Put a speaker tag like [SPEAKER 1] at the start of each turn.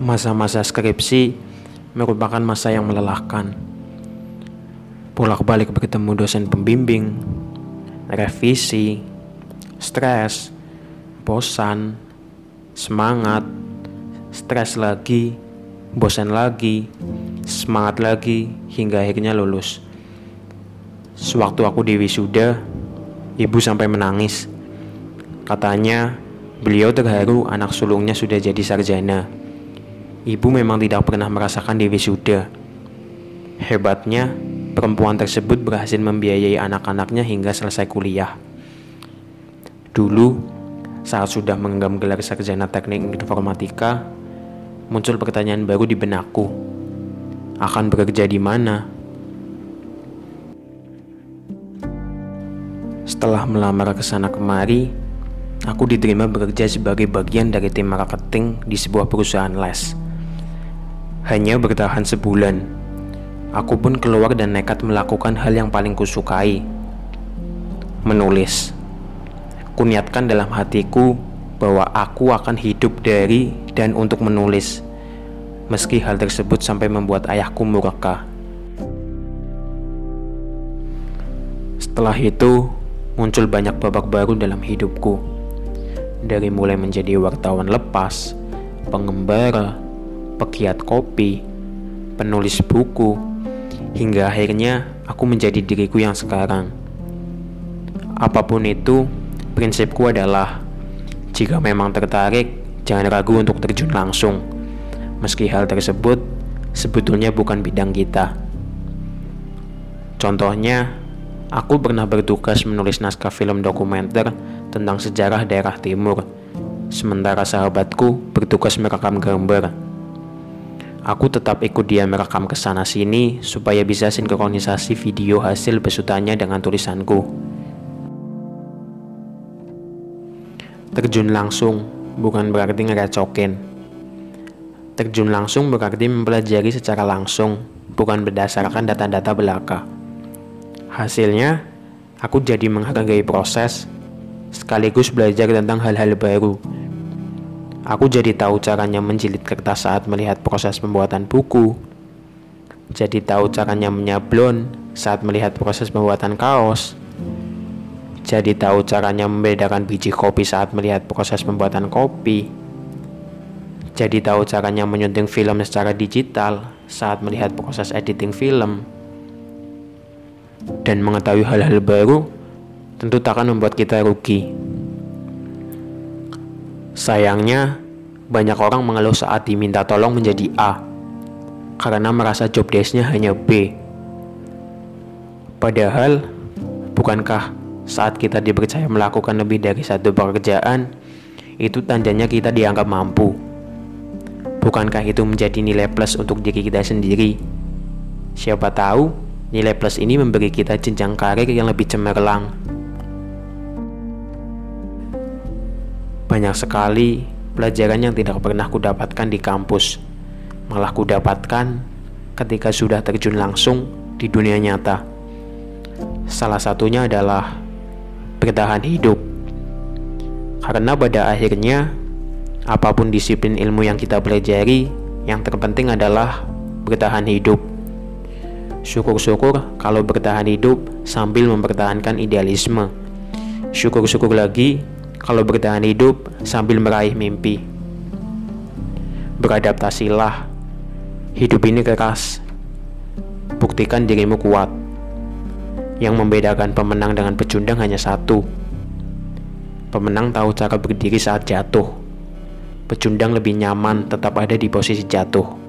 [SPEAKER 1] Masa-masa skripsi merupakan masa yang melelahkan. Bolak-balik bertemu dosen pembimbing, revisi, stres, bosan, semangat, stres lagi, bosan lagi, semangat lagi, hingga akhirnya lulus. Sewaktu aku di wisuda, ibu sampai menangis. Katanya, beliau terharu anak sulungnya sudah jadi sarjana. Ibu memang tidak pernah merasakan di wisuda. Hebatnya, perempuan tersebut berhasil membiayai anak-anaknya hingga selesai kuliah. Dulu, saat sudah menggenggam gelar sarjana teknik informatika, muncul pertanyaan baru di benakku. Akan bekerja di mana? Setelah melamar ke sana kemari, aku diterima bekerja sebagai bagian dari tim marketing di sebuah perusahaan les. Hanya bertahan sebulan, aku pun keluar dan nekat melakukan hal yang paling kusukai, menulis. Kuniatkan dalam hatiku bahwa aku akan hidup dari dan untuk menulis, meski hal tersebut sampai membuat ayahku murka. Setelah itu, muncul banyak babak baru dalam hidupku. Dari mulai menjadi wartawan lepas, pengembara, pegiat kopi, penulis buku, hingga akhirnya aku menjadi diriku yang sekarang. Apa pun itu, prinsipku adalah jika memang tertarik, jangan ragu untuk terjun langsung. Meski hal tersebut sebetulnya bukan bidang kita. Contohnya, aku pernah bertugas menulis naskah film dokumenter tentang sejarah daerah timur, sementara sahabatku bertugas merekam gambar. Aku tetap ikut dia merekam ke sana sini supaya bisa sinkronisasi video hasil besutannya dengan tulisanku. Terjun langsung bukan berarti ngerecokin. Terjun langsung berarti mempelajari secara langsung, bukan berdasarkan data-data belaka. Hasilnya, aku jadi menghargai proses, sekaligus belajar tentang hal-hal baru Aku jadi tahu caranya menjilid kertas saat melihat proses pembuatan buku. Jadi tahu caranya menyablon saat melihat proses pembuatan kaos. Jadi tahu caranya membedakan biji kopi saat melihat proses pembuatan kopi. Jadi tahu caranya menyunting film secara digital saat melihat proses editing film. Dan mengetahui hal-hal baru tentu tak akan membuat kita rugi. Sayangnya, banyak orang mengeluh saat diminta tolong menjadi A karena merasa job desk-nya hanya B. Padahal, bukankah saat kita dipercaya melakukan lebih dari satu pekerjaan, itu tandanya kita dianggap mampu? Bukankah itu menjadi nilai plus untuk diri kita sendiri? Siapa tahu, nilai plus ini memberi kita jenjang karir yang lebih cemerlang. Banyak sekali pelajaran yang tidak pernah kudapatkan di kampus, malah kudapatkan ketika sudah terjun langsung di dunia nyata. Salah satunya adalah bertahan hidup. Karena pada akhirnya, apa pun disiplin ilmu yang kita pelajari, yang terpenting adalah bertahan hidup. Syukur-syukur kalau bertahan hidup sambil mempertahankan idealisme. Syukur-syukur lagi kalau bertahan hidup sambil meraih mimpi. Beradaptasilah. Hidup ini keras. Buktikan dirimu kuat. Yang membedakan pemenang dengan pecundang hanya satu. Pemenang tahu cara berdiri saat jatuh. Pecundang lebih nyaman tetap ada di posisi jatuh.